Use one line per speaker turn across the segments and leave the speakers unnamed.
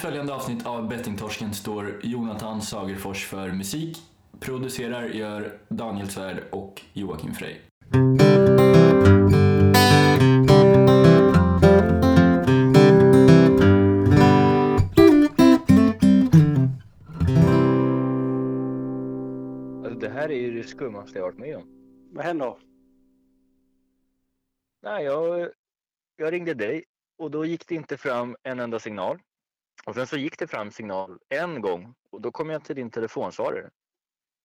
följande avsnitt av Bettingtorsken står Jonathan Sagerfors för musik. Producerar gör Daniel Svärd och Joakim Frey.
Alltså, det här är ju det skummaste jag varit med om.
Vad händer?
Nej, jag, jag ringde dig och då gick det inte fram en enda signal. Och sen så gick det fram signal en gång och då kom jag till din telefonsvarare.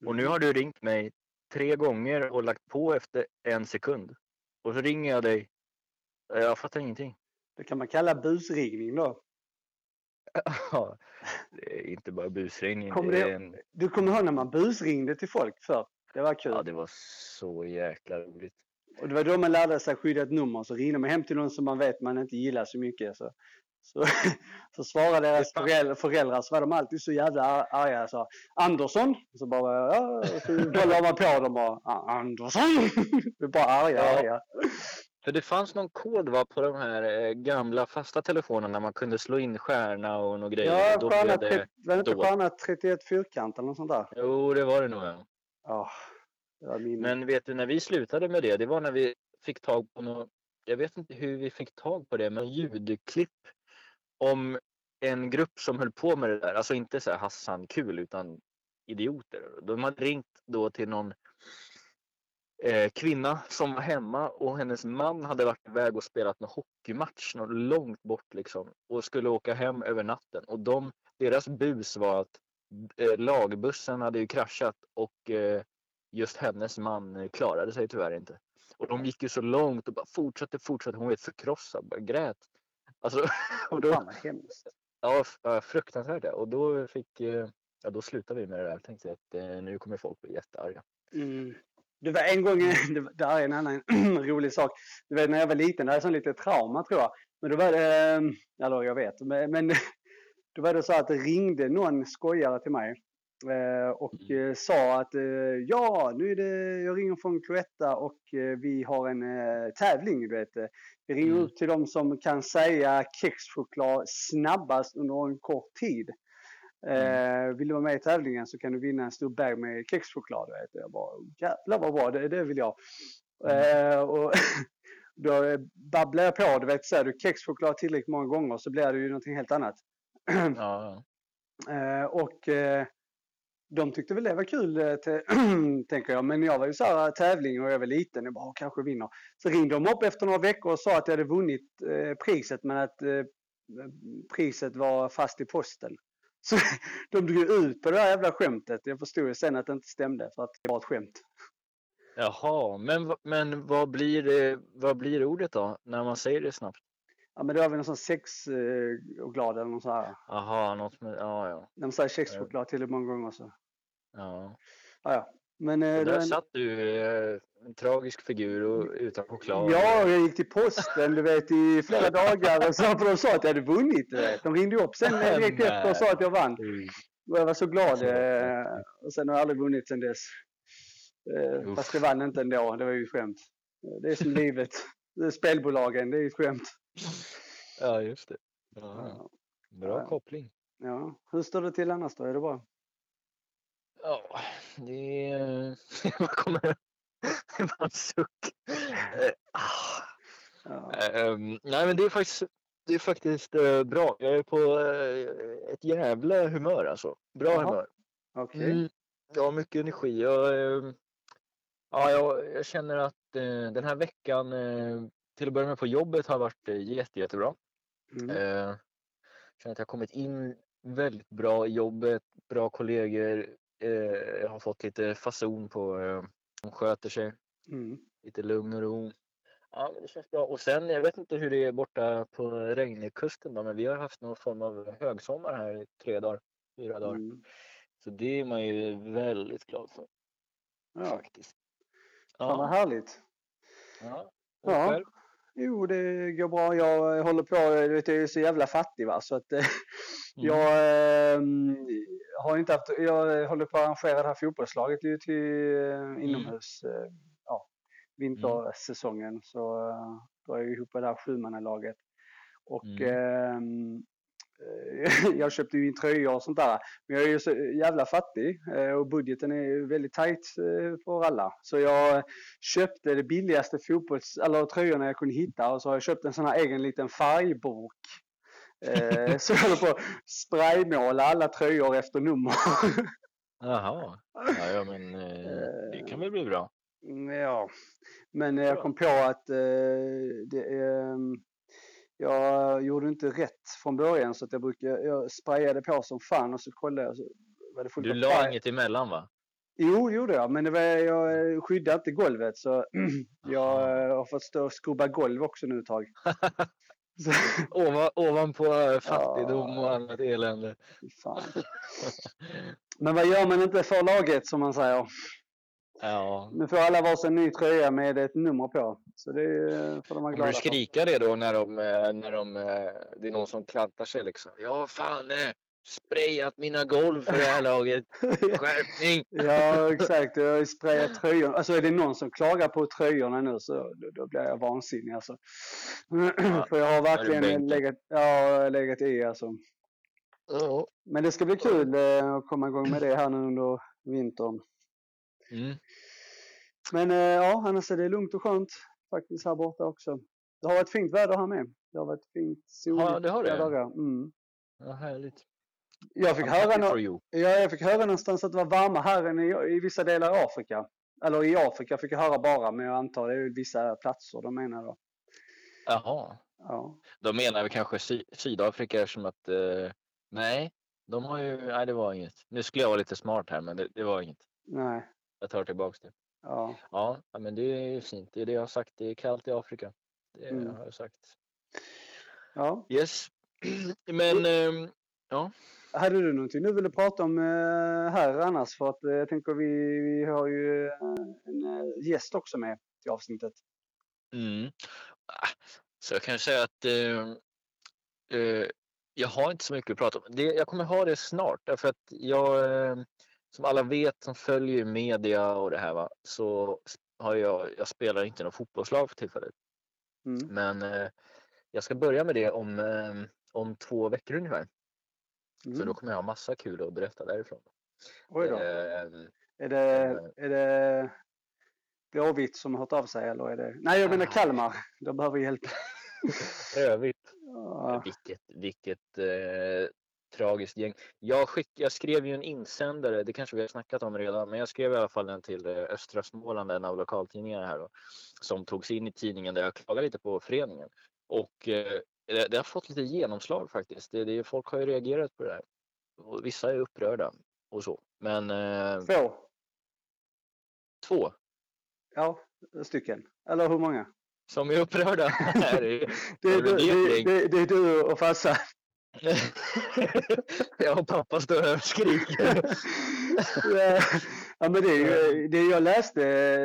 Och nu har du ringt mig tre gånger och lagt på efter en sekund. Och så ringer jag dig. Jag fattar ingenting.
Det kan man kalla busringning då.
Ja, det är inte bara busringning. Det- är en...
Du kommer ihåg när man busringde till folk förr? Det var kul.
Ja, det var så jäkla roligt.
Och det var då man lärde sig skydda ett nummer. Så ringde man hem till någon som man vet man inte gillar så mycket. Så, så, så svarade deras föräldrar, föräldrar så var de alltid så jävla ar- arga. Så, Andersson? Så bara, ja, så kollade man på dem och "A- Andersson? Är bara arga,
Ja.
arga.
För det fanns någon kod va, på de här eh, gamla fasta telefonerna man kunde slå in stjärna och några grejer.
Ja,
då
stjärna,
blev det...
var det inte
då.
stjärna 31 fyrkant eller något sånt där?
Jo, det var det nog. Ja.
Ja, det min.
Men vet du, när vi slutade med det, det var när vi fick tag på något, jag vet inte hur vi fick tag på det, men ljudklipp om en grupp som höll på med det där. Alltså inte så här Hassan kul utan idioter. De hade ringt då till någon eh, kvinna som var hemma och hennes man hade varit iväg och spelat en hockeymatch något långt bort liksom och skulle åka hem över natten och de, deras bus var att eh, lagbussen hade ju kraschat och eh, just hennes man klarade sig tyvärr inte. Och de gick ju så långt och bara fortsatte, fortsatte. Hon var helt förkrossad, bara grät. Alltså, och då,
Fan vad hemskt.
ja, fruktansvärt. Och då fick, eh, ja då slutade vi med det där. Jag tänkte att eh, nu kommer folk bli jättearga.
Mm. Det var en gång, det, var- det här är en annan rolig sak. Du vet när jag var liten, det här är sån lite trauma tror jag. Men då var det, eller jag vet, men, men då var det så att det ringde någon skojare till mig. Eh, Och eh, sa att eh, ja, nu är det, jag ringer från Cloetta och vi har en tävling. Du vet. Vi ringer
Mm.
ut till de som kan säga kexchoklad snabbast under en kort tid. Eh, vill du vara med i tävlingen så kan du vinna en stor bag med kexchoklad. Vet. Jag bara, jävlar vad bra, det, det vill jag. Eh, och då babblar jag på, du vet, säger du kexchoklad tillräckligt många gånger så blir det ju någonting helt annat.
Ja, ja.
Eh, och eh, de tyckte väl det var kul, eh, tänker jag. Men jag var ju så här tävling och jag var liten. Jag bara, "Åh, kanske vinner. Så ringde de upp efter några veckor och sa att jag hade vunnit eh, priset, men att eh, priset var fast i posten. Så de drog ut på det här jävla skämtet. Jag förstod ju sen att det inte stämde, för att det var ett skämt.
Jaha, men, men vad, blir det, vad blir ordet då när man säger det snabbt?
Ja, men det var väl någon sån sex eh, och eller något så här.
Jaha, något med, ja ja.
De säger kexchoklad till det många gånger så.
Ja.
Ja, ja. Men eh,
där
var en-
satt du, eh, en tragisk figur och utan choklad.
Ja, jag gick till posten du vet i flera dagar och så för de sa att jag hade vunnit. Du vet. De ringde upp sen direkt efter och sa att jag vann.
Mm.
Och jag var så glad. Eh, Och sen har jag aldrig vunnit sen dess.
Uff.
Fast jag vann inte ändå. Det var ju skämt. Det är som livet. Det är spelbolagen, det är ju ett skämt.
Ja, just det. Ja. bra
Ja.
koppling.
Ja. Hur står det till annars då? Är det bra?
Ja, det. Vad kommer det? Var en suck. Eh, ah. Ehm, nej, men det är faktiskt, det är faktiskt eh, bra. Jag är på eh, ett jävla humör alltså. Bra
Jaha,
humör.
Okej.
Mm, jag har mycket energi. Jag, eh, ja, jag, jag känner att den här veckan, till att börja med på jobbet, har varit jätte, jättebra.
Mm.
Känner att jag har kommit in väldigt bra i jobbet, bra kollegor. Eh, jag har fått lite fason på eh, de sköter sig,
Mm.
lite lugn och ro. Ja, men det känns bra. Och sen, jag vet inte hur det är borta på Regnekusten då, men vi har haft någon form av högsommar här i tre dagar, fyra dagar.
Mm.
Så det är man ju väldigt glad för
Ja,
faktiskt.
fan vad
Ja,
härligt.
ja. Och
Ja.
själv?
Jo, det går bra. Jag håller på, jag är så jävla fattig va, så att eh,
Mm.
jag eh, har inte haft, jag håller på att arrangera det här fotbollslaget ju till eh, inomhus, eh, ja, vintersäsongen. Så eh, drar jag ihop det här sjumannalaget. Och
Mm.
Eh, jag köpte ju in tröjor och sånt där. Men jag är ju så jävla fattig eh, och budgeten är väldigt eh, för alla. Så jag köpte det billigaste fotbolls eller tröjorna jag kunde hitta och så har jag köpt en sån här egen liten färgburk. Eh, så jag håller på att spraymåla alla tröjor efter nummer.
Jaha. Ja, ja men eh, det kan väl bli bra.
Mm, Ja, men jag kom på att eh, det är, jag gjorde inte rätt från början så att jag brukar, jag sprayade på som fan och så kollade jag så var det fullt
Du la
färg.
inget emellan va?
Jo, det gjorde jag, men det var, jag skyddade inte golvet så jag har fått stå och skrubba golv också nu ett tag. Så,
Ovan, ovanpå eh, fattigdom och annat elände.
fan. Men vad gör man inte för laget som man säger?
Ja.
Nu får alla varsin ny tröja med ett nummer på. Så det får de vara glada
du
för.
skrika det då när de, eh, när de, eh, det är någon som klantar sig liksom? Har fan eh, sprayat mina golv för det här laget. Skärpning!
Ja, exakt. Jag har ju sprayat tröjor. Alltså är det någon som klagar på tröjorna nu så då, då blir jag vansinnig alltså. För jag har verkligen legat, ja, legat i alltså.
Ja.
Men det ska bli kul eh, att komma igång med det här nu under vintern.
Mm.
Men eh, ja, annars är det lugnt och skönt faktiskt här borta också. Det har varit fint väder här med. Det har varit fint soligt.
Ja, det har det.
flera dagar. Mm.
Ja, härligt.
Jag, fick
I'm
höra
you.
ja, jag fick höra någonstans att det var varmare här än i, i vissa delar av Afrika. Eller i Afrika fick jag höra bara, men jag antar det är vissa platser de menar då.
Jaha.
Ja.
De menar väl kanske Sy- Sydafrika eftersom att eh, nej, de har ju, nej det var inget. Nu skulle jag vara lite smart här men det, det var inget.
Nej.
Jag tar tillbaks det.
Ja.
Ja, ja, men det är ju fint. Det är det jag har sagt. Det är kallt i Afrika. Det
Mm.
har jag sagt.
ja.
Yes. Men ehm,
Hade du någonting du ville prata om eh, här annars? För att eh, jag tänker vi, vi har ju eh, en gäst också med till avsnittet.
mm. Ah, så jag kan säga att eh, jag har inte så mycket att prata om. Det, jag kommer ha det snart därför att jag eh, som alla vet som följer media och det här va, så har jag, jag spelar inte någon fotbollslag för tillfället.
Mm.
Men eh, jag ska börja med det om, eh, om två veckor ungefär. Så
Mm.
då kommer jag ha massa kul att berätta därifrån.
Oj då.
Eh,
Är det, är det Blåvitt som har hört av sig eller är det? Nej, jag menar
Ah.
Kalmar. De behöver hjälp.
Övrigt,
Ja.
vilket, vilket eh, tragiskt gäng. Jag, skick, jag skrev ju en insändare, det kanske vi har snackat om redan, men jag skrev i alla fall den till eh, Östra Småland, en av lokaltidningarna här då, som togs in i tidningen där jag klagade lite på föreningen. Och eh, det, det har fått lite genomslag faktiskt. Det, det, folk har ju reagerat på det här. Och vissa är upprörda och så. Men eh,
Två.
två
Ja, stycken. Eller hur många?
som är upprörda.
Det är,
det
det, det, det är du och farsan.
jag och pappa står här och skriker.
Ja, men det är det jag läste.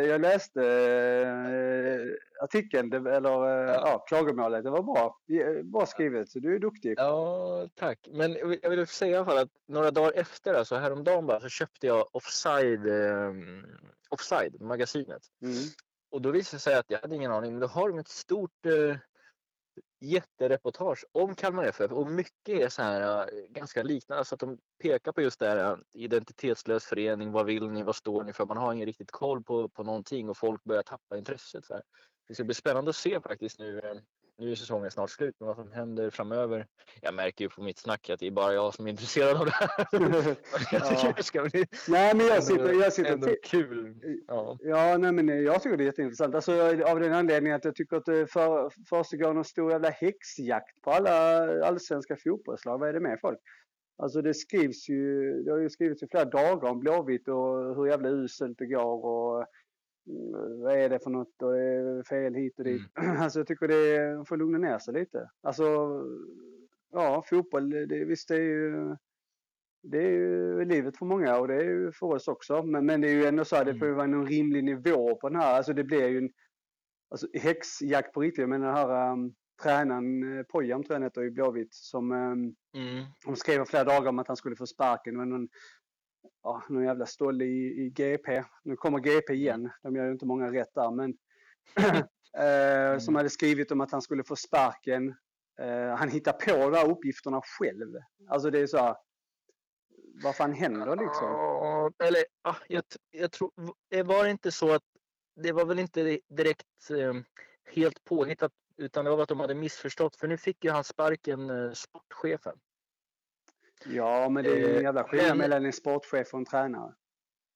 Jag läste eh, artikeln, eller eh, ja, klagomålet. Det var bra. Bra skrivet. Så du är duktig.
Ja, tack. Men jag vill- säga i alla fall att några dagar efter, alltså häromdagen bara, så köpte jag Offside, eh, Offside magasinet.
Mm.
Och då visade det sig att jag hade ingen aning, men då har de ett stort eh, jättereportage om Kalmar FF och mycket är så här eh, ganska liknande. så att de pekar på just det här eh, identitetslös förening, vad vill ni, vad står ni för? Man har ingen riktigt koll på, på någonting och folk börjar tappa intresset. Så här. Det ska bli spännande att se faktiskt nu. Eh, eh, Nu är säsongen snart slut, men vad som händer framöver. Jag märker ju på mitt snack att det är bara jag som är intresserad av det här. jag tycker
Ja.
det ska bli
Nej, men jag sitter, jag sitter
ändå kul. Ja.
Ja, nej, men eh, jag tycker det är jätteintressant. Alltså, av den anledningen att jag tycker att det för, försiggår någon stor jävla häxjakt på alla allsvenska fotbollslag. Vad är det med folk? Alltså det skrivs ju, det har ju skrivits i flera dagar om Blåvitt och hur jävla uselt det går och vad är det för något och det är fel hit och dit. Alltså jag tycker det är, får lugna ner sig lite. Alltså, ja, fotboll, det, visst det är ju det är ju livet för många och det är ju för oss också. Men, men det är ju ändå så att det får ju vara någon rimlig nivå på den här. Alltså det blir ju en alltså, häxjakt på riktigt. Jag menar den här um, tränaren, uh, Pojan tror jag han heter i Blåvitt, som um,
Mm.
de skrev flera dagar om att han skulle få sparken. Någon, ja, någon jävla stolle i, i GP. Nu kommer GP igen. De gör ju inte många rätt där. Men, eh, Som hade skrivit om att han skulle få sparken Eh, han hittar på de här uppgifterna själv. Alltså det är så här, vad fan händer liksom?
Ja, eller ah, jag, jag tror, v- var det inte så att det var väl inte di- direkt eh, helt påhittat utan det var att de hade missförstått för nu fick ju han sparken, eh, sportchefen.
Ja, men det är ju en
Eh,
jävla skillnad mellan en sportchef och en tränare.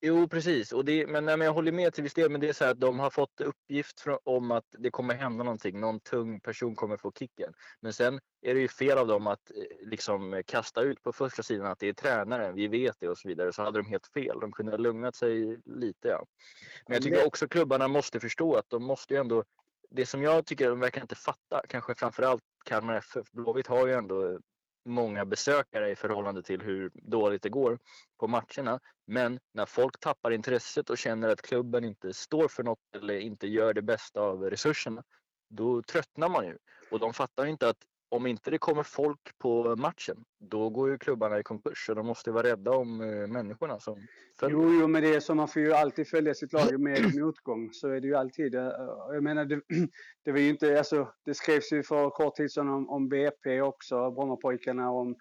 Jo, precis. Och det, men, nej, men jag håller med till viss del. Men det är så här att de har fått uppgift från, om att det kommer hända någonting. Någon tung person kommer få kicken. Men sen är det ju fel av dem att eh, liksom kasta ut på första sidan att det är tränaren. Vi vet det och så vidare. Så hade de helt fel. De kunde ha lugnat sig lite. Ja. Men jag tycker också klubbarna måste förstå att de måste ju ändå. Det som jag tycker de verkar inte fatta, kanske framförallt Kalmar FF. Blåvitt har ju ändå många besökare i förhållande till hur dåligt det går på matcherna. Men när folk tappar intresset och känner att klubben inte står för något eller inte gör det bästa av resurserna, då tröttnar man ju. Och de fattar inte att om inte det kommer folk på matchen, då går ju klubbarna i konkurs. Så de måste vara rädda om eh, människorna som följer.
Jo, jo, men det är så man får ju alltid följa sitt lag med motgång. Så är det ju alltid. Eh, Jag menar, det, det var ju inte, alltså, det skrevs ju för kort tid sedan om, om BP också, Brommapojkarna, om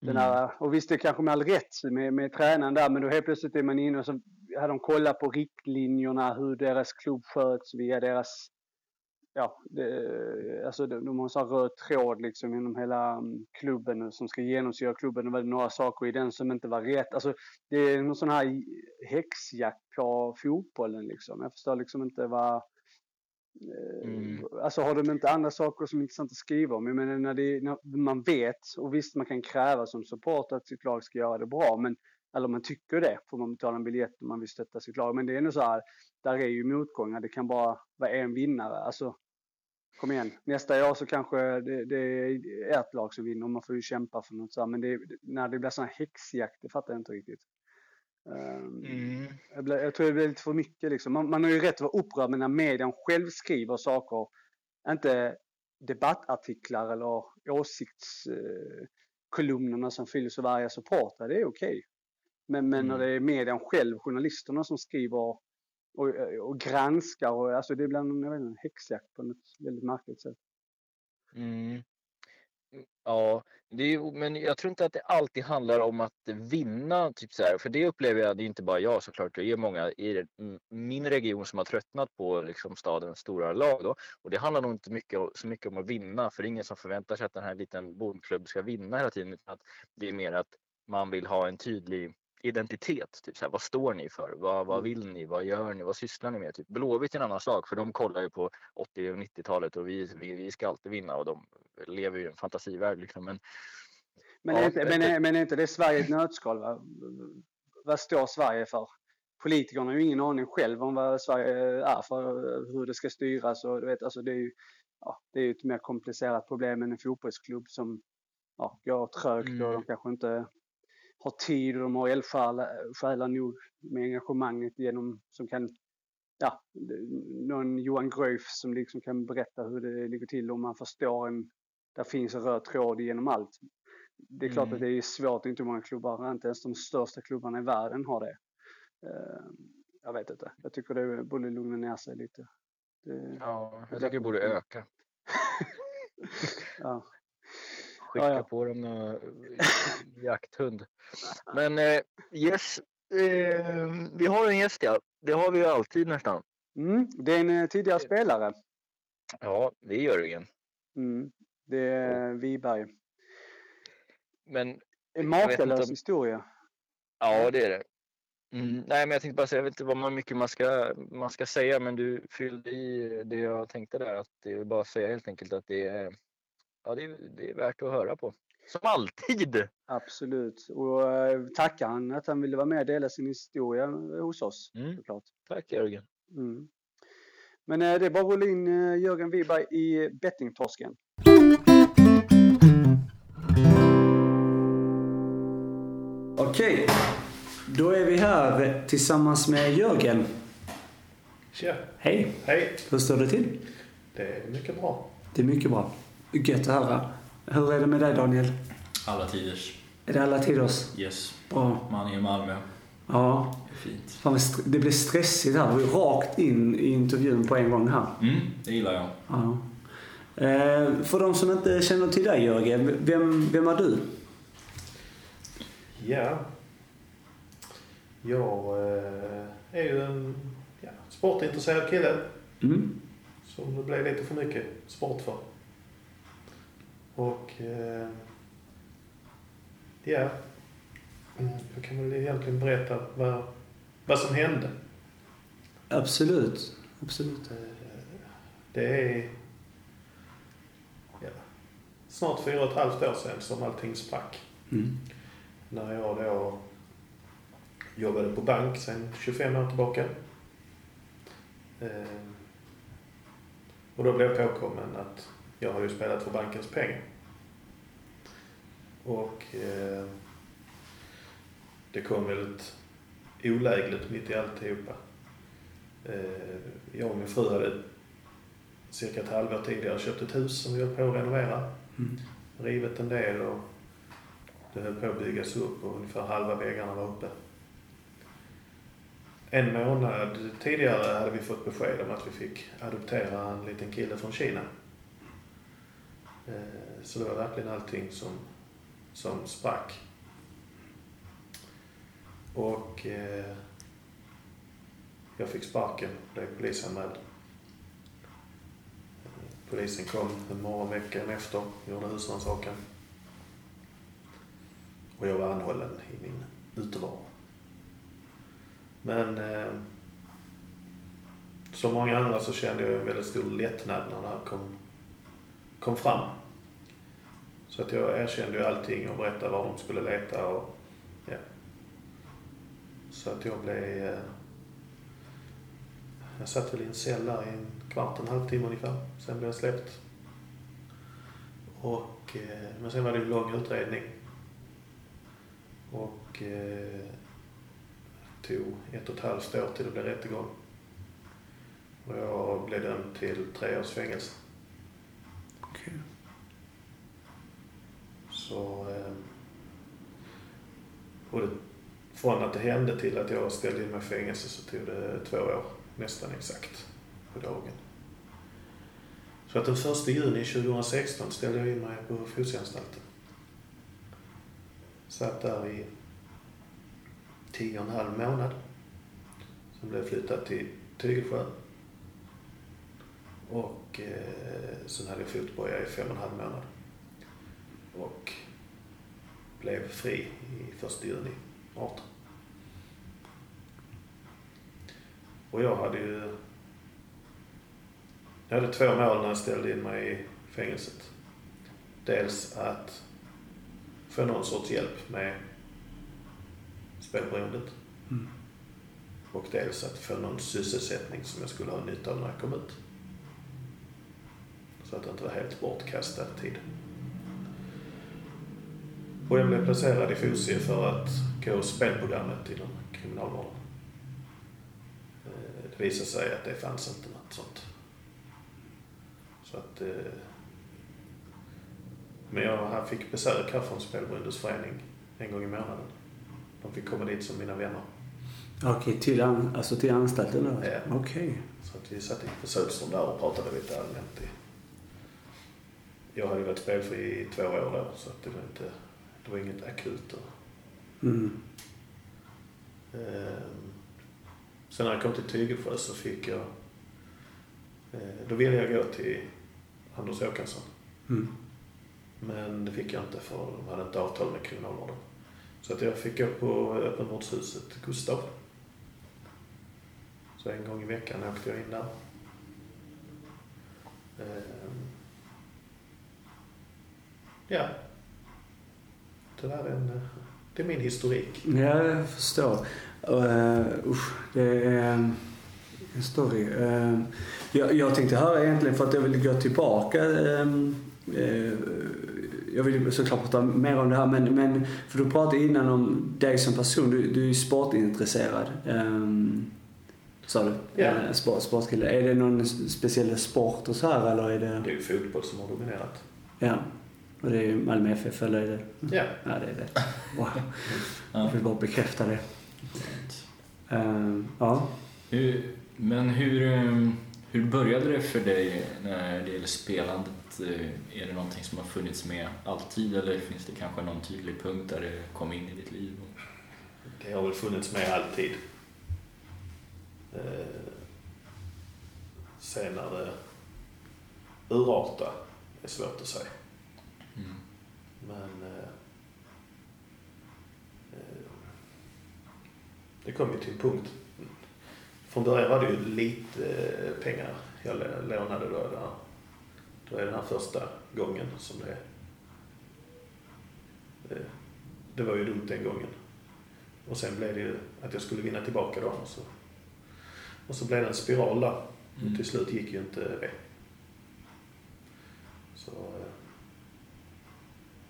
den här, och visst det kanske med all rätt med, med tränaren där, men då helt plötsligt är man inne och så har de kollat på riktlinjerna, hur deras klubb sköts via deras, ja, det, alltså de, de har en sån röd tråd liksom genom hela mm, klubben som ska genomsyra klubben. Det var några saker i den som inte var rätt. Alltså det är någon sån här häxjakt på fotbollen liksom. Jag förstår liksom inte vad, eh,
Mm.
Alltså har de inte andra saker som är intressant att skriva om? Jag menar när, det, när man vet och visst man kan kräva som support att sitt lag ska göra det bra men eller man tycker det får man betala en biljett om man vill stötta sitt lag. Men det är ändå så här, där är ju motgångar. Det kan bara vara en vinnare. Alltså kom igen, nästa år så kanske det, det är ert lag som vinner och man får ju kämpa för något så här. Men det, när det blir sån här häxjakt, det fattar jag inte riktigt. Ehm,
Mm.
jag, blir, jag tror det blir lite för mycket liksom. Man, man har ju rätt att vara upprörd men när median själv skriver saker, inte debattartiklar eller åsiktskolumnerna som fylls av varje supportrar, det är okej. Men, men när
Mm.
det är median själv, journalisterna som skriver och, och granskar, och, alltså det blir en, vet en häxjakt på något väldigt märkligt sätt.
Mm. Ja, det är, men jag tror inte att det alltid handlar om att vinna. Typ så här, för det upplever jag, det är inte bara jag såklart, det är många i min region som har tröttnat på liksom, stadens stora lag. Då. Och det handlar nog inte mycket, så mycket om att vinna, för det är ingen som förväntar sig att den här liten bondklubb ska vinna hela tiden. Utan att det är mer att man vill ha en tydlig identitet. Typ så här, vad står ni för? Vad, vad
Mm.
vill ni? Vad gör ni? Vad sysslar ni med? Typ Blåvitt är en annan sak, för de kollar ju på 80 och 90-talet och vi, vi, vi ska alltid vinna och de lever ju i en fantasivärld. Liksom. Men
Men,
Ja,
är inte, men, är, men är inte det Sverige ett nötskal? Va? Vad står Sverige för? Politikerna har ju ingen aning själv om vad Sverige är för, hur det ska styras. Och, du vet, alltså det, är ju, ja, det är ett mer komplicerat problem än en fotbollsklubb som ja, går trögt och
Mm.
de kanske inte har tid och de har eldsjälar själar nog med engagemanget genom som kan ja, någon Johan Greuf som liksom kan berätta hur det ligger till om man förstår en, där finns en röd tråd genom allt. Det är klart
Mm.
att det är svårt, inte många klubbar, inte ens de största klubbarna i världen har det. Eh, jag vet inte, jag tycker det borde lugna ner sig lite. Det,
ja, jag tycker det borde öka.
ja.
Skicka
Ja, ja.
på dem någon jakthund. Men eh, yes, eh, vi har en gäst ja. Det har vi ju alltid nästan.
Mm, det är en eh, tidigare spelare.
Ja, det är Jörgen.
Mm, det är Wiberg.
Men
En makalös
om-
historia.
ja, det är det. Mm, nej, men jag tänkte bara säga, jag vet inte vad man mycket man ska, man ska säga, men du fyllde i det jag tänkte där. Att det är bara att säga helt enkelt att det är, ja, det är, det är värt att höra på. Som alltid!
Absolut. Och eh, tackar han att han ville vara med och dela sin historia hos oss.
Mm.
Såklart.
Tack Jörgen.
Mm. Men eh, det är bara att rulla in eh, Jörgen Wiberg i bettingtorsken. Okej, då är vi här tillsammans med Jörgen.
Tja,
Hej,
hej.
hur står det till?
Det är mycket bra.
Det är mycket bra. Gött att höra. Hur är det med dig Daniel?
Alla tiders.
Är det alla tiders?
Yes.
Bra.
Man är i Malmö.
Ja.
Det är fint.
Fan, det blir stressigt här. Vi är rakt in i intervjun på en gång här.
Mm, det gillar jag.
Ja. Eh, för de som inte känner till dig Jörgen, vem, vem är du?
Ja. Jag eh, är ju en ja, sportintresserad kille
Mm.
som det blev lite för mycket sport för. Och eh, ja, Mm, jag kan väl egentligen berätta vad, vad som hände.
Absolut. Absolut.
Eh, Det är ja, snart fyra och ett halvt år sedan som allting sprack.
Mm.
När jag då jobbade på bank sedan 25 år tillbaka. Eh, Och då blev jag påkommen att jag har ju spelat för bankens pengar. Och eh, det kom väldigt olägligt mitt i alltihopa. Eh, jag och min fru hade cirka ett halvår tidigare köpt ett hus som vi höll på att renovera.
Mm.
Rivit en del och det höll på att byggas upp och ungefär halva väggarna var uppe. En månad tidigare hade vi fått besked om att vi fick adoptera en liten kille från Kina. Eh, så det var verkligen allting som, som sprack. Och eh, jag fick sparken, blev polisanmäld. Polisen kom en morgon veckan efter, gjorde husrannsakan. Och jag var anhållen i min utevaro. Men eh, som många andra så kände jag en väldigt stor lättnad när det här kom, kom fram. Så att jag erkände ju allting och berättade var de skulle leta och ja. Så att jag blev... Eh, jag satt väl i en cell där i en kvart, en halvtimme ungefär. Sen blev jag släppt. Och, eh, men sen var det en lång utredning. Och eh, tog ett och ett halvt år till det blev rättegång. Och jag blev dömd till tre års fängelse. Så... Eh, och det, från att det hände till att jag ställde in mig i fängelse så tog det två år, nästan exakt, på dagen. Så att den första juni 2016 ställde jag in mig på Fosieanstalten. Satt där i tio och en halv månad. Sen blev jag flyttad till Tygelsjö. Och eh, sen hade jag fotboja i fem och en halv månad. Och blev fri i första juni 18. Och jag hade ju... Jag hade två mål när jag ställde in mig i fängelset. Dels att få någon sorts hjälp med spelberoendet.
Mm.
Och dels att få någon sysselsättning som jag skulle ha nytta av när jag kom ut. Så att det inte var helt bortkastad tid. Och jag blev placerad i Fosie för att gå spelprogrammet inom kriminalvården. Eh, Det visade sig att det fanns inte något sånt. Så att... eh, Men jag fick besök här från Spelberoendes förening en gång i månaden. De fick komma dit som mina vänner.
Okej, till, an, alltså till anstalten då?
Ja.
Okej.
Så att vi satt i besöksrum där och pratade lite allmänt. i- Jag hade varit spelfri i två år då, så att det var inte, det var inget akut. Och,
Mm.
ehm, sen när jag kom till Tygelsjö så fick jag, eh, då ville jag gå till Anders Håkansson.
Mm.
Men det fick jag inte för de hade inte avtal med kriminalvården. Så att jag fick gå på öppenvårdshuset Gustav. Så en gång i veckan åkte jag in där. Ehm. Ja. Det där är, en, det är min historik.
Ja, jag förstår. Uh, usch, det är um, en story. Uh, jag, jag tänkte höra egentligen för att jag vill gå tillbaka. Um, uh, jag vill såklart prata mer om det här, men, men för du pratade innan om dig som person. Du, du är ju sportintresserad. Um, sa du?
Ja.
Eh, sport, sportkille. Är det någon speciell sport och så här eller är det...
Det är ju fotboll som har dominerat.
Ja. Och det är Malmö FF eller är det...
Ja.
Ja, det är det. Wow.
Ja.
Jag vill bara bekräfta det. Ehm, ja.
Hur, men hur, eh, Hur började det för dig när det gäller spelandet? Eh, Är det någonting som har funnits med alltid eller finns det kanske någon tydlig punkt där det kom in i ditt liv?
Det har väl funnits med alltid. Eh, sen när det urartar är svårt att säga.
Mm.
Men eh, eh, det kom ju till en punkt. Från början var det ju lite eh, pengar jag lånade då. Där. Då är den här första gången som det eh, Det var ju dumt den gången. Och sen blev det ju att jag skulle vinna tillbaka dem. Och så, och så blev det en spiral där.
Mm.
Och till slut gick ju inte det. Så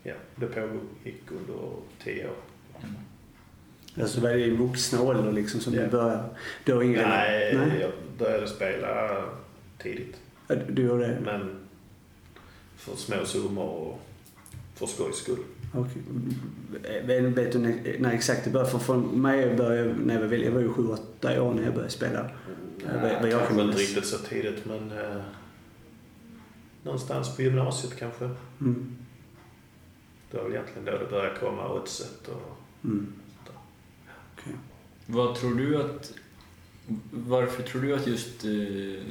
ja, det pågick under tio år.
Mm.
Alltså det var i vuxna ålder liksom som
Ja.
du började? Du har ingen...
Nej,
Nej.
jag började spela tidigt.
Ja, Du gjorde det?
Men för små summor och för skojs skull.
Okej. Vet, du när, exakt det började? För för mig började när jag var, jag var ju sju, åtta år när jag började spela. Ja, vad- vad jag
kanske
kan
inte riktigt så tidigt men eh, någonstans på gymnasiet kanske.
Mm.
Det var väl egentligen då det började komma oddset och
Mm.
sånt där.
Vad tror du att... Varför tror du att just eh,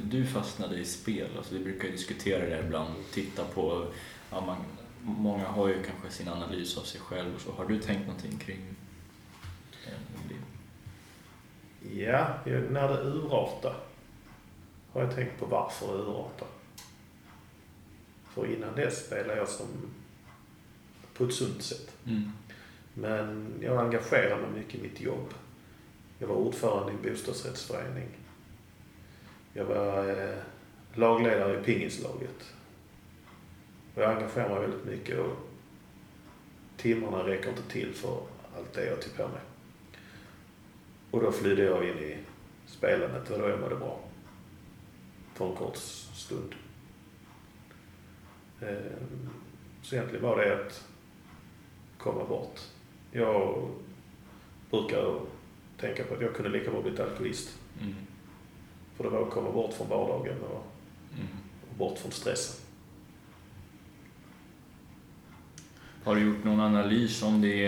du fastnade i spel? Alltså vi brukar diskutera det ibland och titta på... Ja, man, många har ju kanske sin analys av sig själv och så. Har du tänkt någonting kring det?
Ja, när det urartar har jag tänkt på varför det urartar. För innan dess spelade jag som på ett sunt sätt.
Mm.
Men jag engagerade mig mycket i mitt jobb. Jag var ordförande i en bostadsrättsförening. Jag var eh, lagledare i pingislaget. Och jag engagerar mig väldigt mycket och timmarna räcker inte till för allt det jag tog på mig. Och då flydde jag in i spelandet och då jag mådde bra. För en kort stund. Ehm, Så egentligen var det att komma bort. Jag brukar tänka på att jag kunde lika bra blivit alkoholist.
Mm.
För det var att komma bort från vardagen och,
Mm.
och bort från stressen.
Har du gjort någon analys om det?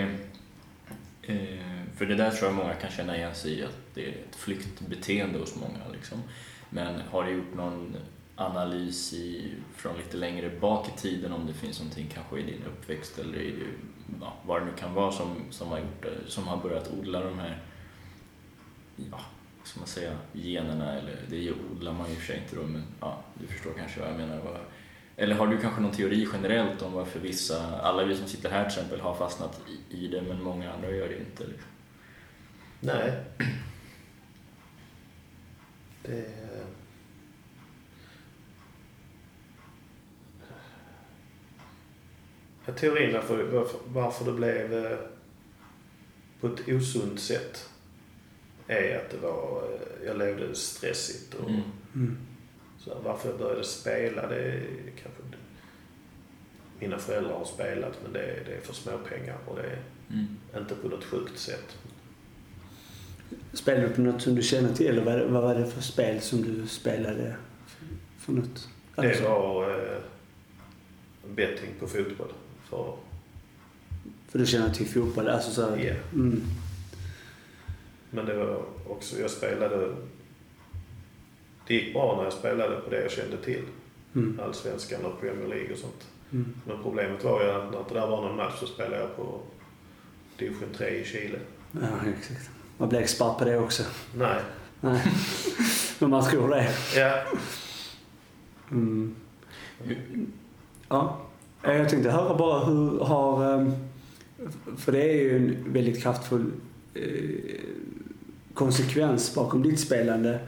Eh, för det där tror jag många kan känna igen sig i, att det är ett flyktbeteende hos många. Liksom. Men har du gjort någon analys i, från lite längre bak i tiden om det finns någonting kanske i din uppväxt eller i ja, vad det nu kan vara som, som, har gjort, som har börjat odla de här ja, ska man säga, generna, eller det odlar man ju för sig inte då, men ja, du förstår kanske vad jag menar. Vad, eller har du kanske någon teori generellt om varför vissa, alla vi som sitter här till exempel har fastnat i, i det men många andra gör det inte? Liksom.
Nej. Det... Ja, teorin varför, varför, varför det blev eh, på ett osunt sätt är att det var, eh, jag levde stressigt och
Mm.
Mm.
så varför jag började spela det är kanske mina föräldrar har spelat men det är, det är för små pengar och det är
Mm.
inte på något sjukt sätt.
Spelade du på något som du känner till? Eller vad, vad var det för spel som du spelade för något?
Det
Alltså,
var eh, betting på fotboll. För,
För du känner till fotboll? Alltså så här,
ja.
mm.
Men det var också, jag spelade... Det gick bra när jag spelade på det jag kände till.
Mm.
Allsvenskan och Premier League och sånt.
Mm.
Men problemet var ju att när det där var någon match så spelade jag på division 3 i Chile.
Ja, exakt. Man blir expert på det också.
Nej.
Nej. Men man tror det.
Ja.
Mm. Ja. Eh, Jag tänkte höra bara hur har... ehm, För det är ju en väldigt kraftfull eh, konsekvens bakom ditt spelande.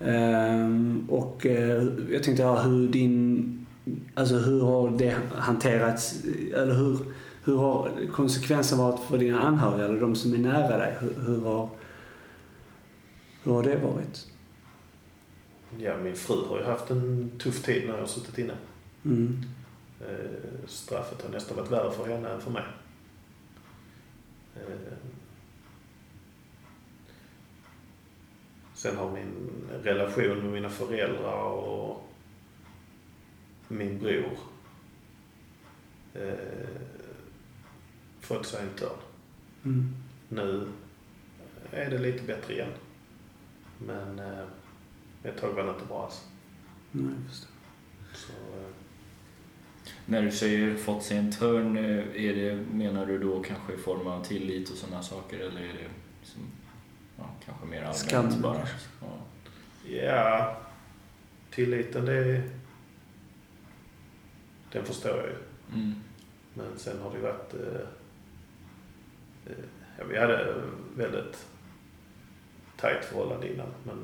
Ehm, Och eh, jag tänkte höra hur din... Alltså hur har det hanterats? Eller hur, hur har konsekvensen varit för dina anhöriga eller de som är nära dig? Hur, hur, har, hur har det varit?
ja, min fru har ju haft en tuff tid när jag har suttit inne.
Mm.
Eh, straffet har nästan varit värre för henne än för mig. Eh, Sen har min relation med mina föräldrar och min bror eh, fått sig en törn.
Mm.
Nu är det lite bättre igen. Men eh, ett tag var det inte bra alls.
Nej, jag förstår.
Så, eh,
När du säger fått sig en törn, eh, är det, menar du då kanske i form av tillit och sådana saker eller är det liksom, ja, kanske mer allmänt
Skam,
bara? Ja.
ja, tilliten det den förstår jag ju.
Mm.
Men sen har det ju varit... Eh, eh, ja, vi hade väldigt tajt förhållande innan men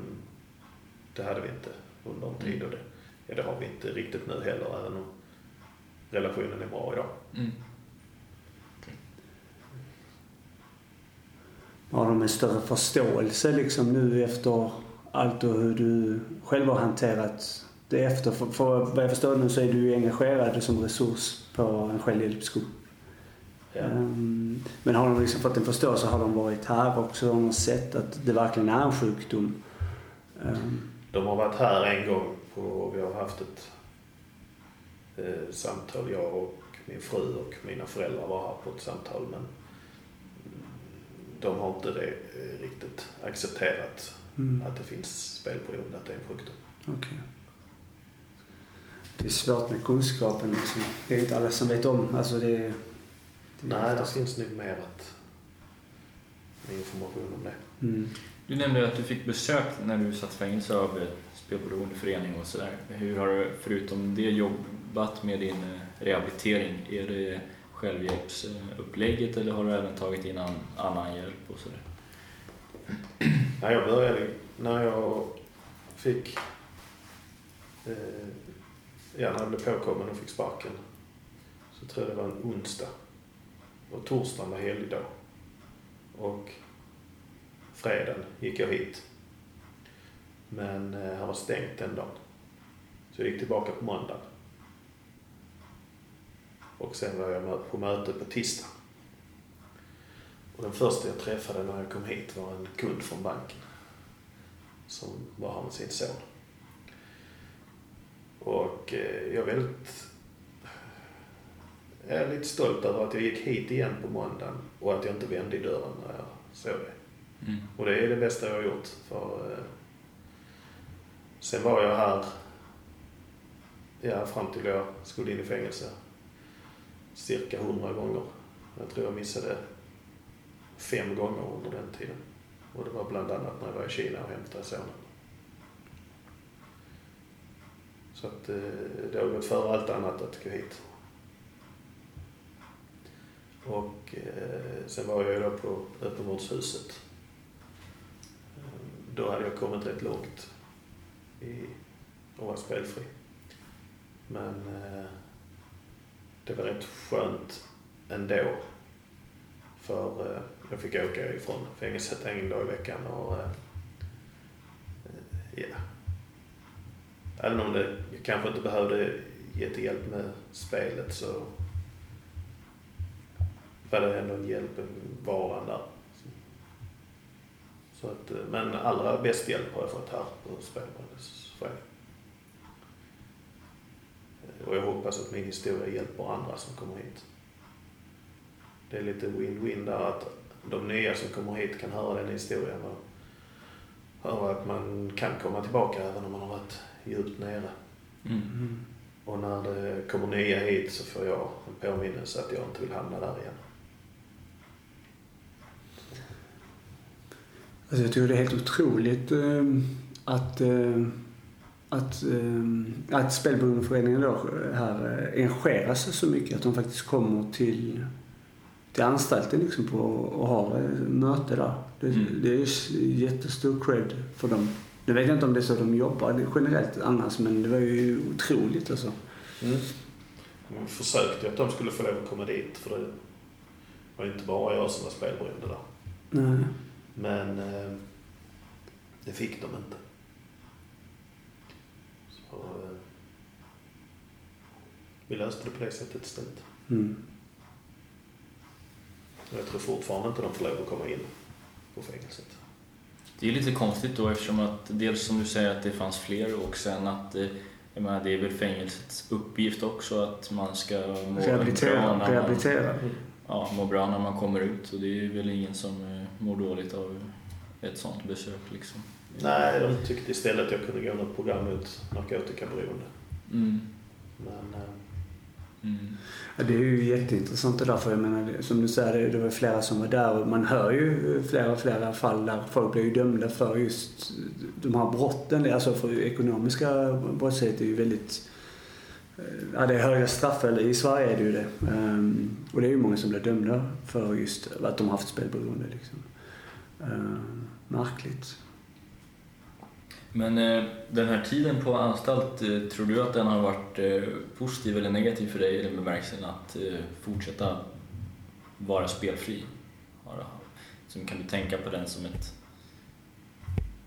det hade vi inte under en tid och det, ja, det har vi inte riktigt nu heller även om relationen är bra idag.
Mm.
Har de en större förståelse liksom nu efter allt och hur du själv har hanterat det efter? För, för vad jag förstår nu så är du ju engagerad som resurs på en självhjälpsgrupp.
Ja.
Ehm, Men har de liksom fått en förståelse har de varit här också och de sett att det verkligen är en sjukdom. Ehm,
De har varit här en gång på, vi har haft ett eh, samtal, jag och min fru och mina föräldrar var här på ett samtal men de har inte det eh, riktigt accepterat
mm,
att det finns spelberoende, att det är en sjukdom.
okej. Det är svårt med kunskapen liksom. Det är inte alla som vet om. Alltså det, det
Nej, det finns nog mer att, information om det.
Mm.
Du nämnde att du fick besök när du satt fängelse av eh, spelberoendeförening och sådär. Hur har du förutom det jobbat med din eh, rehabilitering? Är det självhjälpsupplägget eller har du även tagit in an, annan hjälp och sådär?
När jag började, när jag fick, eh, ja när jag blev påkommen och fick sparken, så tror jag det var en onsdag. Och torsdagen var helgdag. Och fredagen gick jag hit. Men eh, han var stängt den dagen. Så jag gick tillbaka på måndagen. Och sen var jag på möte på tisdag. Och den första jag träffade när jag kom hit var en kund från banken. Som var här med sin son. Och eh, jag är väldigt... Jag är lite stolt över att jag gick hit igen på måndagen och att jag inte vände i dörren när jag såg det.
Mm.
Och det är det bästa jag har gjort. För, eh, sen var jag här ja, fram till jag skulle in i fängelse cirka hundra gånger. Jag tror jag missade fem gånger under den tiden. Och det var bland annat när jag var i Kina och hämtade sonen. Så att eh, det har gått före allt annat att gå hit. Och eh, sen var jag ju då på öppenvårdshuset. Då hade jag kommit rätt långt i och vara spelfri. Men eh, det var rätt skönt ändå. För eh, jag fick åka ifrån fängelset en dag i veckan och eh, ja. Även om det jag kanske inte behövde jättehjälp med spelet så var det ändå en hjälp i vardagen där. Så att, eh, men allra bäst hjälp har jag fått här på Spelberoendesföreningen. Och jag hoppas att min historia hjälper andra som kommer hit. Det är lite win-win där att de nya som kommer hit kan höra den historien och höra att man kan komma tillbaka även om man har varit djupt nere.
Mm.
Och när det kommer nya hit så får jag en påminnelse att jag inte vill hamna där igen.
Alltså jag tycker det är helt otroligt eh, att, eh, att, eh, att spelberoendeföreningen då här eh, engagerar sig så mycket. Att de faktiskt kommer till, till anstalten liksom på, och har eh, möte där. Det,
Mm.
det är jättestor cred för dem. Nu vet jag inte om det är så de jobbar generellt annars men det var ju otroligt alltså.
Mm. Man försökte ju att de skulle få lov att komma dit för det var ju inte bara jag som var spelberoende där.
Nej.
Men eh, det fick de inte. Så eh, vi löste det på det sättet istället.
Mm.
Jag tror fortfarande inte de får lov att komma in på fängelset.
det är lite konstigt då eftersom att dels som du säger att det fanns fler och sen att eh, jag menar, det är väl fängelsets uppgift också att man ska må bra
Rehabilitera.
när man,
rehabilitera.
ja, må bra när man kommer ut och det är väl ingen som eh, mår dåligt av ett sånt besök liksom.
Nej, de tyckte istället jag kunde gå något program mot narkotikaberoende.
Mm.
Men eh,
Mm.
Ja, det är ju jätteintressant det där för jag menar, som du säger, det, det var flera som var där och man hör ju flera, flera fall där folk blir ju dömda för just de här brotten. Alltså för ekonomiska brottslighet är ju väldigt eh, Ja, det är höga straff, eller i Sverige är det ju det. Ehm, och det är ju många som blir dömda för just att de har haft spelberoende. Liksom. Ehm, märkligt.
Men eh, den här tiden på anstalt, eh, tror du att den har varit eh, positiv eller negativ för dig i den bemärkelsen att eh, fortsätta vara spelfri? Som kan du tänka på den som ett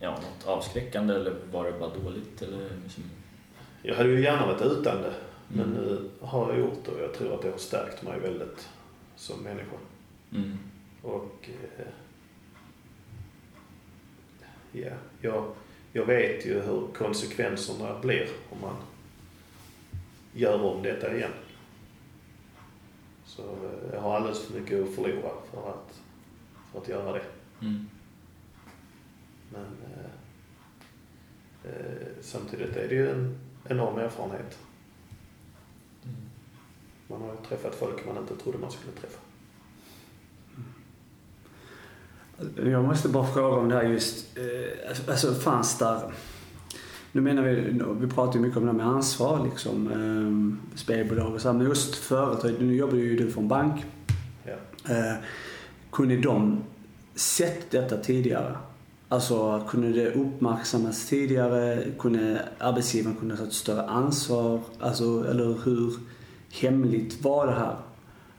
ja, något avskräckande eller var det bara dåligt? Eller liksom,
jag hade ju gärna varit utan det. Men
Mm.
nu har jag gjort det och jag tror att det har stärkt mig väldigt som människa.
mm.
Och eh, ja, jag, jag vet ju hur konsekvenserna blir om man gör om detta igen. Så eh, jag har alldeles för mycket att förlora för att, för att göra det.
Mm.
Men eh, eh, samtidigt är det ju en enorm erfarenhet.
Mm.
Man har ju träffat folk man inte trodde man skulle träffa.
Jag måste bara fråga om det här just, eh, alltså fanns där, nu menar vi, vi pratar ju mycket om det här med ansvar liksom, eh, spelbolag och så här, men just företag, nu jobbar ju du för en bank.
Ja.
Eh, kunde de sett detta tidigare? Alltså kunde det uppmärksammas tidigare? Kunde arbetsgivaren kunna ta ett större ansvar? Alltså, eller hur hemligt var det här?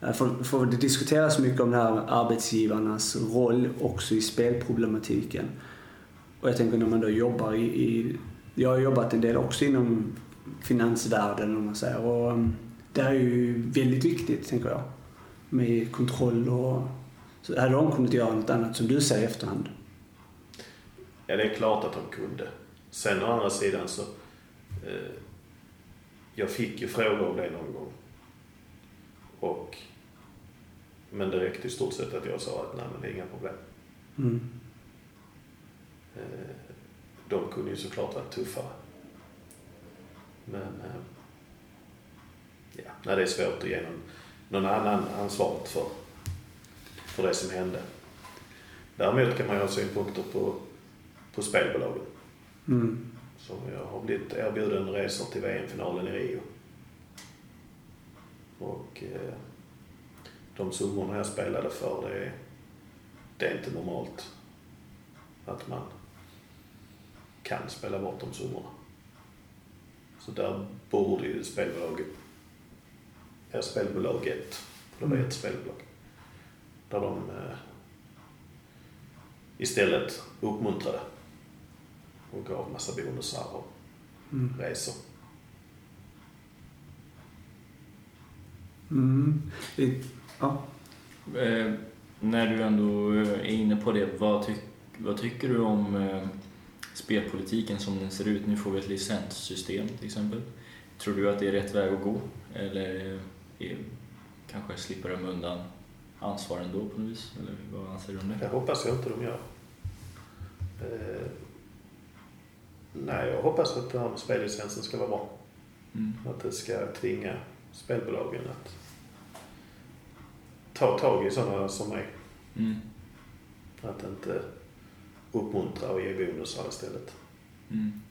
Eh, för, för det diskuteras mycket om det här arbetsgivarnas roll också i spelproblematiken. Och jag tänker när man då jobbar i, i jag har jobbat en del också inom finansvärlden om man säger. Och ehm, det är ju väldigt viktigt tänker jag. Med kontroll och... Så hade de kunnat göra något annat som du säger i efterhand?
Ja, det är klart att de kunde. Sen å andra sidan så... Eh, jag fick ju frågor om det någon gång. Och... Men det räckte i stort sett att jag sa att nej men det är inga problem.
Mm.
Eh, de kunde ju såklart varit tuffare. Men... Eh, ja, nej, det är svårt att ge någon, någon annan ansvaret för, för det som hände. Däremot kan man ju ha synpunkter på, på spelbolagen.
Mm.
Så jag har blivit erbjuden resor till VM-finalen i Rio. Och eh, de summorna jag spelade för, det är, det är inte normalt att man kan spela bort de summorna. Så där borde ju spelbolaget, ja, spelbolaget, för det var ett spelbolag, där de eh, istället uppmuntrade och gav massa bonusar och
Mm.
resor.
Mm. Det- Ja.
Eh, när du ändå eh, är inne på det, vad, tyck, vad tycker du om eh, spelpolitiken som den ser ut? Nu får vi ett licenssystem till exempel. Tror du att det är rätt väg att gå? Eller eh, är, kanske slipper de undan ansvar ändå på något vis? Eller vad anser du om
Det
det?
hoppas jag inte de gör. Eh, nej, jag hoppas att det här med spellicensen ska vara bra.
Mm.
Att det ska tvinga spelbolagen att ta tag i sådana som mig.
Mm.
Att inte uppmuntra och ge bonusar istället.
Mm.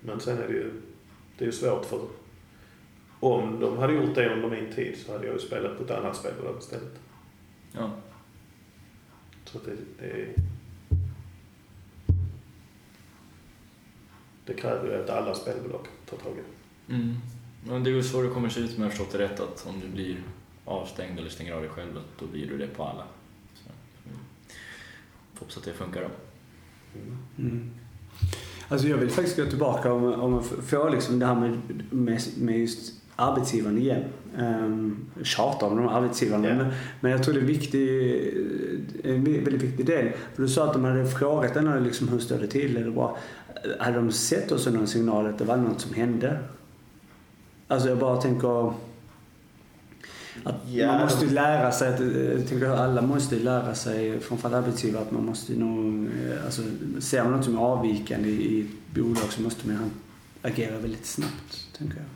Men sen är det ju, det är ju svårt för om de hade gjort det under min tid så hade jag ju spelat på ett annat spelbolag istället.
Ja.
Så att det, det, det kräver ju att alla spelbolag tar tag i det.
Mm. Men det är väl så det kommer se ut om jag har förstått det rätt att om du blir avstängd eller stänger av dig själv då blir du det på alla. Så, mm. Hoppas att det funkar då.
Mm.
Alltså jag vill faktiskt gå tillbaka om, om man får liksom det här med, med, med just arbetsgivaren igen. Um, tjatar om de arbetsgivarna.
Ja.
Men, men jag tror det är viktig, en väldigt viktig del. För du sa att de hade frågat henne liksom, hur står det till? Eller bara, hade de sett också någon signal att det var något som hände? Alltså jag bara tänker att
Ja,
man måste lära sig, att, jag tänker att alla måste lära sig, framförallt arbetsgivare, att man måste nog, eh, alltså ser man något som är avvikande i, ett bolag så måste man agera väldigt snabbt, tänker jag.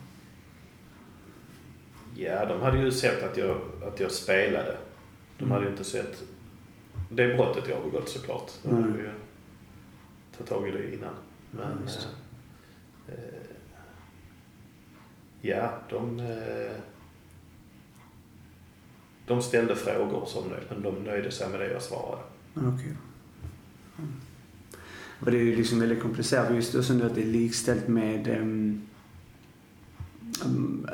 Ja, de hade ju sett att jag, att jag spelade. De hade ju inte sett det brottet jag har begått såklart. De hade
Mm.
ju tagit tag i det innan. Men... Eh, eh, ja, de... Eh, de ställde frågor som men de nöjde sig med det jag svarade.
Ah, okej. Mm. Och det är ju liksom väldigt komplicerat just då som att det är likställt med um,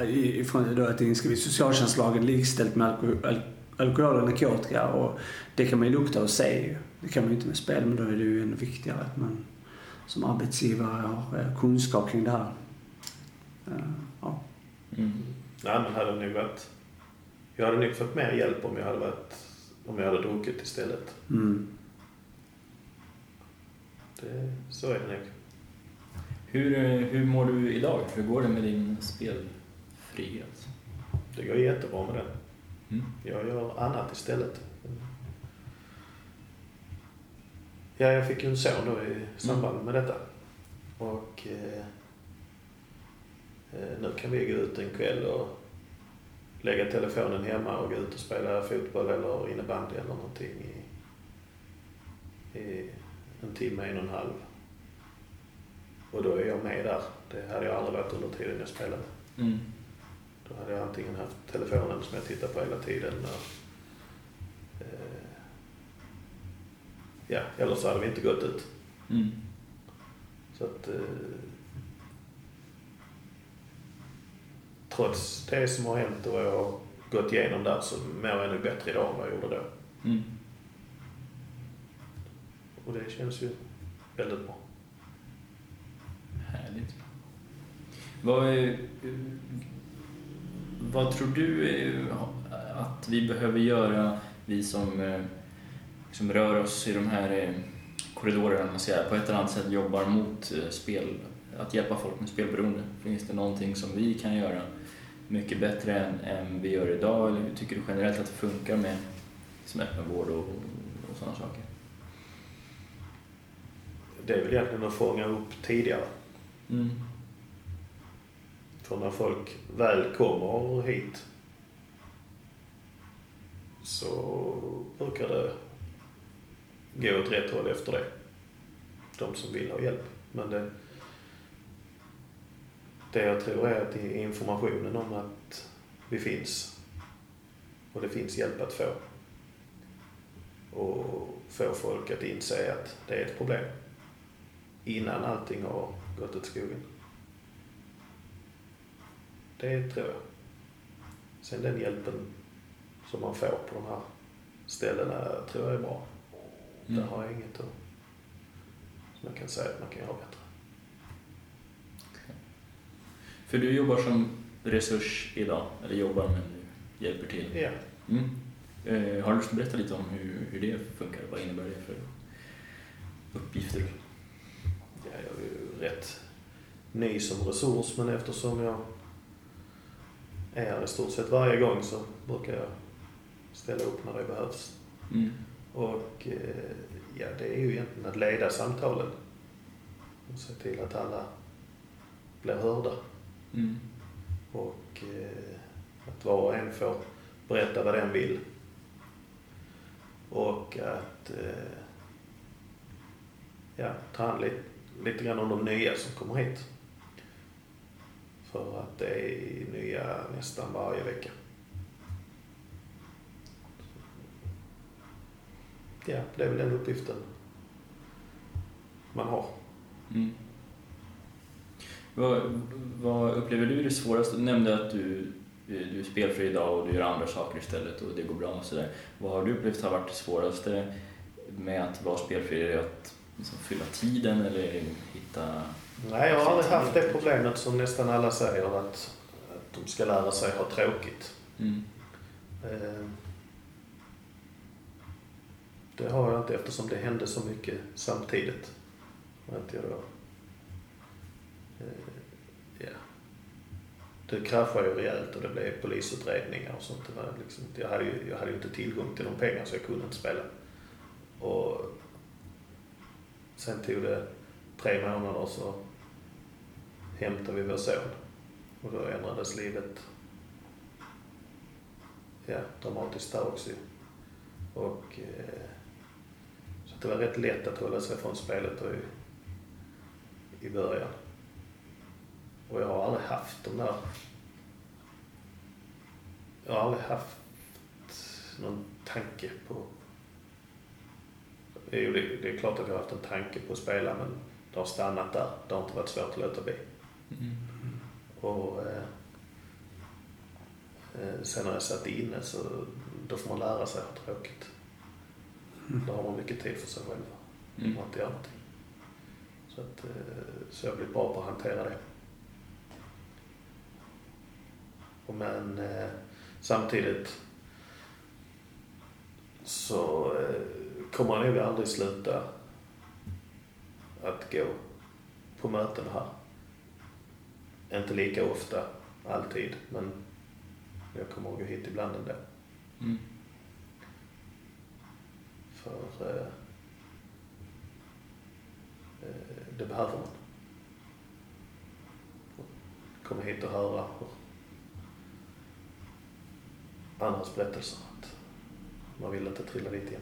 ifrån då att det inskrivet i socialtjänstlagen likställt med alko al alkohol och narkotika och det kan man ju lukta och se ju. Det kan man ju inte med spel men då är det ju ännu viktigare att man som arbetsgivare har eh, kunskap kring det här. Uh.
Mm.
Nej, men hade nog varit... Jag hade nog fått mer hjälp om jag hade varit... Om jag hade druckit istället.
Mm.
Det, så är det nog.
Hur, hur mår du idag? Hur går det med din spelfrihet?
Det går jättebra med den.
Mm.
Jag gör annat istället. Ja, jag fick ju en son då i samband med detta. Och eh, nu kan vi gå ut en kväll och lägga telefonen hemma och gå ut och spela fotboll eller innebandy eller någonting i, i en timme, en och en halv. Och då är jag med där. Det hade jag aldrig varit under tiden jag spelade.
Mm.
Då hade jag antingen haft telefonen som jag tittar på hela tiden. Och, eh, ja, eller så hade vi inte gått ut.
Mm.
Så att... Eh, trots det som har hänt och vad jag har gått igenom där så mår jag nog bättre idag än vad jag gjorde då.
Mm.
Och det känns ju väldigt bra.
Härligt. Vad, vad tror du att vi behöver göra, vi som, eh, som rör oss i de här eh, korridorerna, man säger, på ett eller annat sätt jobbar mot eh, spel, att hjälpa folk med spelberoende? Finns det någonting som vi kan göra mycket bättre än, än vi gör idag? Eller hur tycker du generellt att det funkar med som öppenvård och, och sådana saker?
Det är väl egentligen att fånga upp tidigare.
Mm.
För när folk väl kommer hit så brukar det gå åt rätt håll efter det. De som vill ha hjälp. Men det, det jag tror är att informationen om att vi finns och det finns hjälp att få och få folk att inse att det är ett problem innan allting har gått åt skogen. Det tror jag. Sen den hjälpen som man får på de här ställena tror jag är bra.
Mm.
Där har jag inget att, som jag kan säga att man kan göra bättre.
För du jobbar som resurs idag, eller jobbar men du hjälper till.
Ja.
Mm. Eh, har du lust att berätta lite om hur, hur det funkar? Vad innebär det för uppgifter?
ja, jag är ju rätt ny som resurs men eftersom jag är här i stort sett varje gång så brukar jag ställa upp när det behövs.
Mm.
Och eh, ja, det är ju egentligen att leda samtalen och se till att alla blir hörda.
Mm.
Och eh, att var och en får berätta vad den vill. Och att eh, ja, ta hand lite, lite grann om de nya som kommer hit. För att det är nya nästan varje vecka. Ja, det är väl den uppgiften man har.
Mm. Vad, vad upplever du är det svåraste? Du nämnde att du, du är spelfri idag och du gör andra saker istället och det går bra och sådär. Vad har du upplevt har varit det svåraste med att vara spelfri? Är det att liksom fylla tiden eller hitta...
Nej, jag har aldrig haft det problemet som nästan alla säger att, att de ska lära sig ha tråkigt.
Mm.
Eh, Det har jag inte eftersom det hände så mycket samtidigt. Att jag då, eh, Eh, ja. Det kraschade ju rejält och det blev polisutredningar och sånt. Det var liksom, jag, hade ju, jag hade ju inte tillgång till de pengar så jag kunde inte spela. Och sen tog det tre månader så hämtade vi vår son. Och då ändrades livet ja, dramatiskt där också. Och eh, så det var rätt lätt att hålla sig från spelet i, i början. Och jag har aldrig haft de där... Jag har aldrig haft någon tanke på... Jo, det, det är klart att jag har haft en tanke på att spela men det har stannat där. Det har inte varit svårt att låta bli.
Mm.
Och eh, eh, sen när jag satt inne så då får man lära sig att ha tråkigt. Då har man mycket tid för sig själv.
Mm.
Och inte göra någonting. Så, att, eh, så jag blir bra på att hantera det. Och Men eh, samtidigt så eh, kommer man nog aldrig sluta att gå på möten här. Inte lika ofta, alltid, men jag kommer att gå hit ibland ändå.
Mm.
För eh, eh, det behöver man. Komma hit och höra andras berättelser. Att man vill att det trillar dit igen.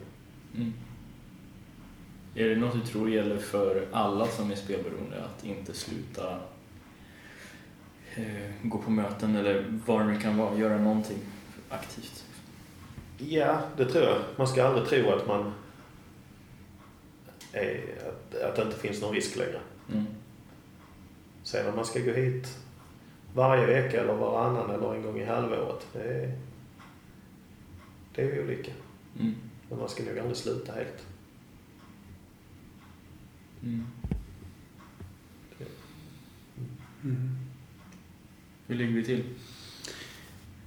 Mm. Är det något du tror gäller för alla som är spelberoende, att inte sluta eh, gå på möten eller vad det nu kan vara, göra någonting aktivt?
Ja, det tror jag. Man ska aldrig tro att man är, att, att det inte finns någon risk längre.
Mm.
Sen om man ska gå hit varje vecka eller varannan eller en gång i halvåret, det är, det är olika.
Mm.
Men man ska nog aldrig sluta helt.
Mm.
Mm.
Hur ligger vi till?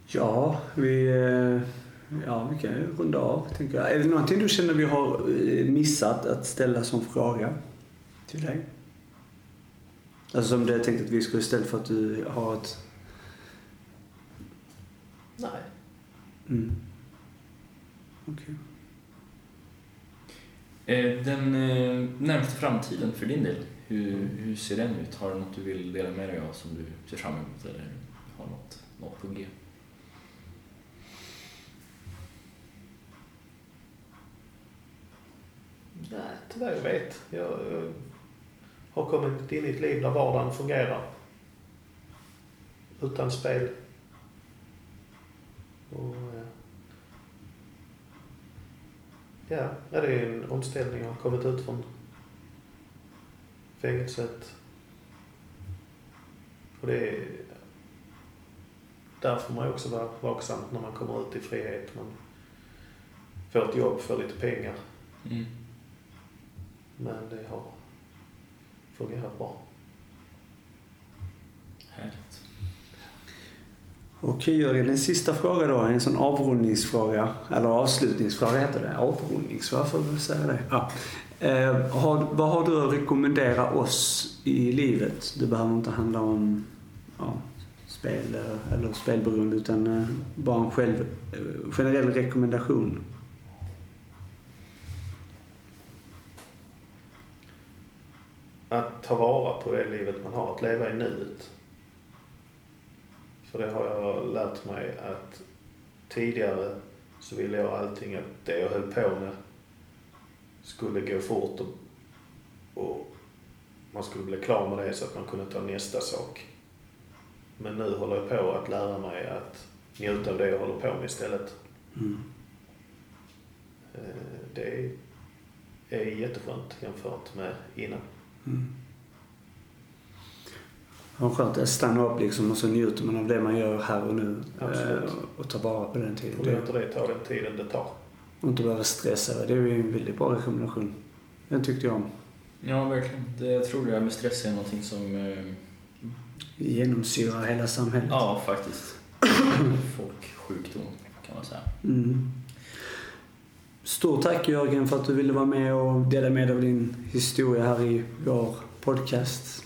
Ja, vi, eh, ja, vi kan ju runda av, tänker jag. Är det någonting du känner vi har eh, missat att ställa som fråga till dig? Alltså som du tänkte att vi skulle ställa för att du har ett...
Nej.
Mm. Okej.
Eh, Den eh, närmaste framtiden för din del, hur, hur ser den ut? Har du något du vill dela med dig av som du ser fram emot eller har något, något på G?
Nej, inte vad jag vet. Jag, har kommit in i ett liv där vardagen fungerar. Utan spel. Och, eh, ja, ja, det är en omställning. Jag har kommit ut från fängelset. Och det är... Där får man ju också vara vaksam när man kommer ut i frihet. Man får ett jobb, får lite pengar.
Mm.
Men det har fungerat bra.
Okej Jörgen, en sista fråga då. En sån avrundningsfråga. Eller avslutningsfråga heter det. Avrundningsfråga får vi säga det. Ja. Eh, har, vad har du att rekommendera oss i livet? Det behöver inte handla om ja, spel eller, eller spelberoende utan eh, bara en själv, eh, generell rekommendation.
Att ta vara på det livet man har, att leva i nuet. För det har jag lärt mig att tidigare så ville jag allting att det jag höll på med skulle gå fort och, och man skulle bli klar med det så att man kunde ta nästa sak. Men nu håller jag på att lära mig att njuta av det jag håller på med istället.
Mm.
Eh, Det är, är jätteskönt jämfört med innan.
Mm. Ja, skönt att stanna upp liksom och så njuter man av det man gör här och nu.
Absolut.
eh, Och ta vara på den tiden.
Och låter det ta den tiden det tar.
och inte behöva stressa. Det är ju en väldigt bra rekommendation. Den tyckte jag om.
Ja, verkligen. Det, jag tror det här med stress är någonting som eh,
genomsyrar hela samhället.
Ja, faktiskt. Folksjukdom kan man säga.
Mm. Stort tack Jörgen för att du ville vara med och dela med dig av din historia här i vår podcast.